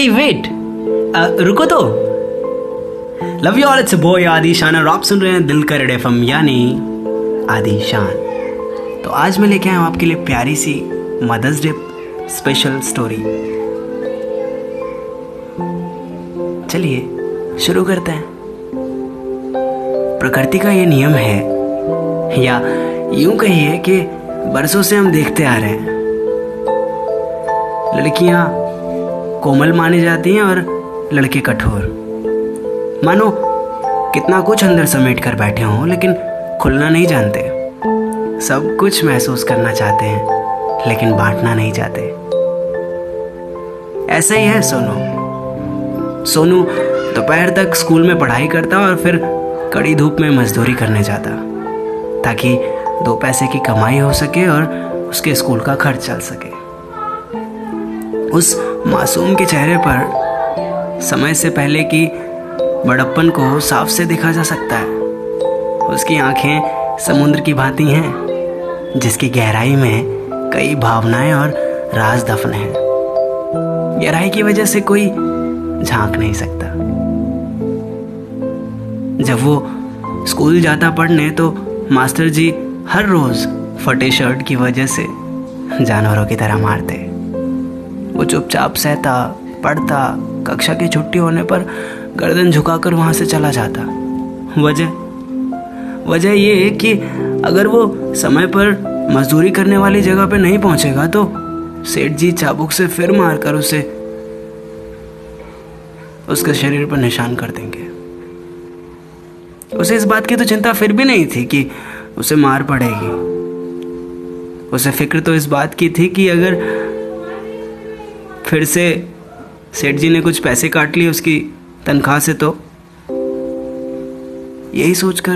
हे wait रुको तो. Love you all it's boy Adishan और आप सुन रहे हैं दिल का रेड एफएम यानी आदिशान तो आज मैं लेके आया हूँ आपके लिए प्यारी सी मदर्स डे स्पेशल स्टोरी चलिए, शुरू करते हैं. प्रकृति का ये नियम है, या यूँ कहिए कि बरसों से हम देखते आ रहे हैं। लड़कियाँ कोमल मानी जाती हैं और लड़के कठोर। मानो, कितना कुछ अंदर समेट कर बैठे हों, लेकिन खुलना नहीं जानते। सब कुछ महसूस करना चाहते हैं, लेकिन बांटना नहीं चाहते। ऐसा ही है, सोनू। सोनू दोपहर तक स्कूल में पढ़ाई करता और फिर कड़ी धूप में मजदूरी करने जाता, ताकि दो पैसे की कमाई हो सके और उसके स्कूल का खर्च चल सके। उस मासूम के चेहरे पर समय से पहले की बड़प्पन को साफ़ से देखा जा सकता है। उसकी आँखें समुद्र की भांति हैं, जिसकी गहराई में कई भावनाएँ और राज दफन हैं। गहराई की वजह से कोई झाँक नहीं सकता। जब वो स्कूल जाता पढ़ने तो मास्टर जी हर रोज फटे शर्ट की वजह से जानवरों की तरह मारते। वो चुपचाप सहता, पढ़ता, कक्षा की छुट्टी होने पर गर्दन झुकाकर वहाँ से चला जाता। वजह? वजह ये है कि अगर वो समय पर मजदूरी करने वाली जगह पे नहीं पहुंचेगा तो सेठ जी चाबुक से फिर मारकर उसे, उसके शरीर पर निशान कर देंगे। उसे इस बात की तो चिंता फिर भी नहीं थी कि उसे मार पड़ेगी। उसे फ़िक्र तो इस बात की थी कि अगर फिर से सेठ जी ने कुछ पैसे काट लिए उसकी तनख्वाह से तो। यही सोचकर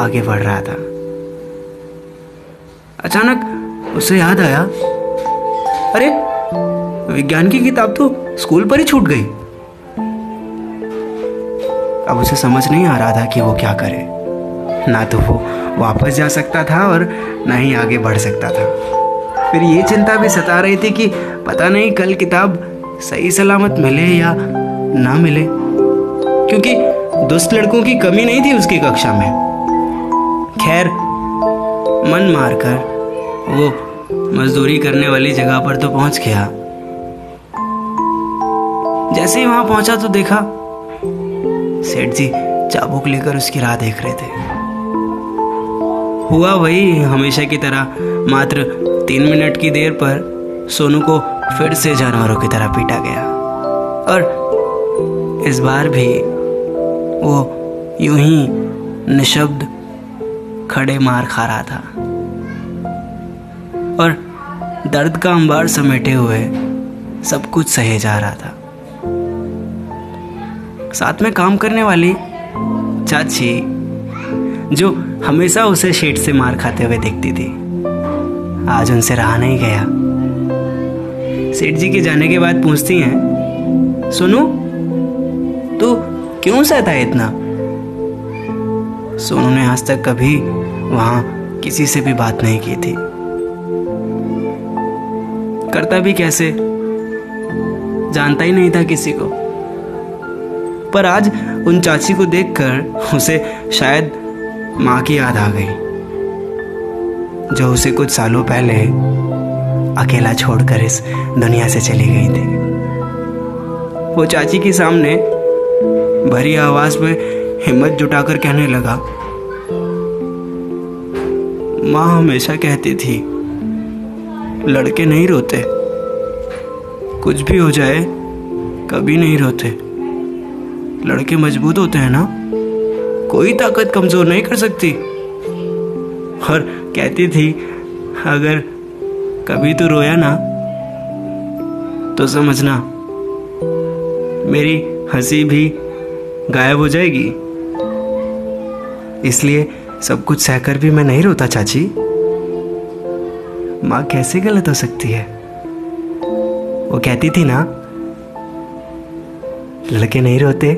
आगे बढ़ रहा था। अचानक उसे याद आया, अरे, विज्ञान की किताब तो स्कूल पर ही छूट गई। अब उसे समझ नहीं आ रहा था कि वो क्या करे। ना तो वो वापस जा सकता था और ना ही आगे बढ़ सकता था। फिर ये चिंता भी सता रही थी कि पता नहीं कल किताब सही सलामत मिले या ना मिले। क्योंकि दुष्ट लड़कों की कमी नहीं थी उसकी कक्षा में। खैर, मन मारकर वो मजदूरी करने वाली जगह पर तो पहुँच गया। जैसे ही वहाँ पहुँचा तो देखा सेठ जी चाबुक लेकर उसकी राह देख रहे थे। हुआ वही, हमेशा की तरह मात्र तीन मिनट की देर पर सोनू को फिर से जानवरों की तरह पीटा गया। और इस बार भी वो यूँ ही निशब्द खड़े मार खा रहा था। और दर्द का अंबार समेटे हुए सब कुछ सहे जा रहा था। साथ में काम करने वाली चाची, जो हमेशा उसे शेट से मार खाते हुए देखती थी। आज उनसे रहा नहीं गया। सेठ जी के जाने के बाद पूछती हैं, सुनो, तू क्यों सहता है इतना? सोनू ने आज तक कभी वहाँ किसी से भी बात नहीं की थी। करता भी कैसे? जानता ही नहीं था किसी को। पर आज उन चाची को देखकर उसे शायद माँ की याद आ गई। जो उसे कुछ सालों पहले अकेला छोड़कर इस दुनिया से चली गई थी। वो चाची के सामने भरी आवाज़ में हिम्मत जुटाकर कहने लगा, माँ हमेशा कहती थी, लड़के नहीं रोते। कुछ भी हो जाए, कभी नहीं रोते। लड़के मज़बूत होते हैं ना? कोई ताकत कमज़ोर नहीं कर सकती। और कहती थी, अगर कभी तो रोया ना तो समझना, मेरी हँसी भी गायब हो जाएगी। इसलिए सब कुछ सहकर भी मैं नहीं रोता, चाची। माँ कैसे गलत हो सकती है? वो कहती थी ना, लड़के नहीं रोते।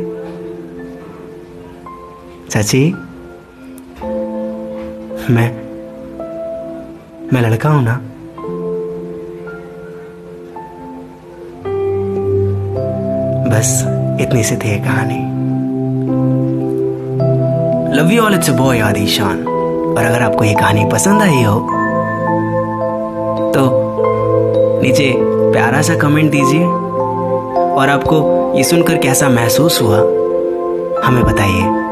चाची मैं मैं लड़का हूँ ना। बस इतनी सी थी कहानी। Love you all it's boy Adishan. और अगर आपको ये कहानी पसंद आई हो तो नीचे प्यारा सा कमेंट दीजिए। और आपको ये सुनकर कैसा महसूस हुआ, हमें बताइए।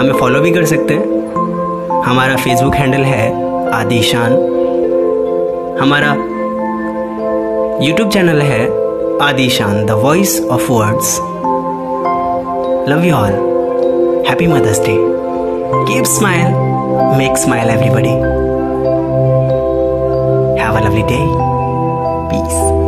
हमें फॉलो भी कर सकते हैं। हमारा फेसबुक हैंडल है आदिशान। हमारा यूट्यूब चैनल है Adishan the voice of words love you all happy mother's day keep smile make smile everybody have a lovely day peace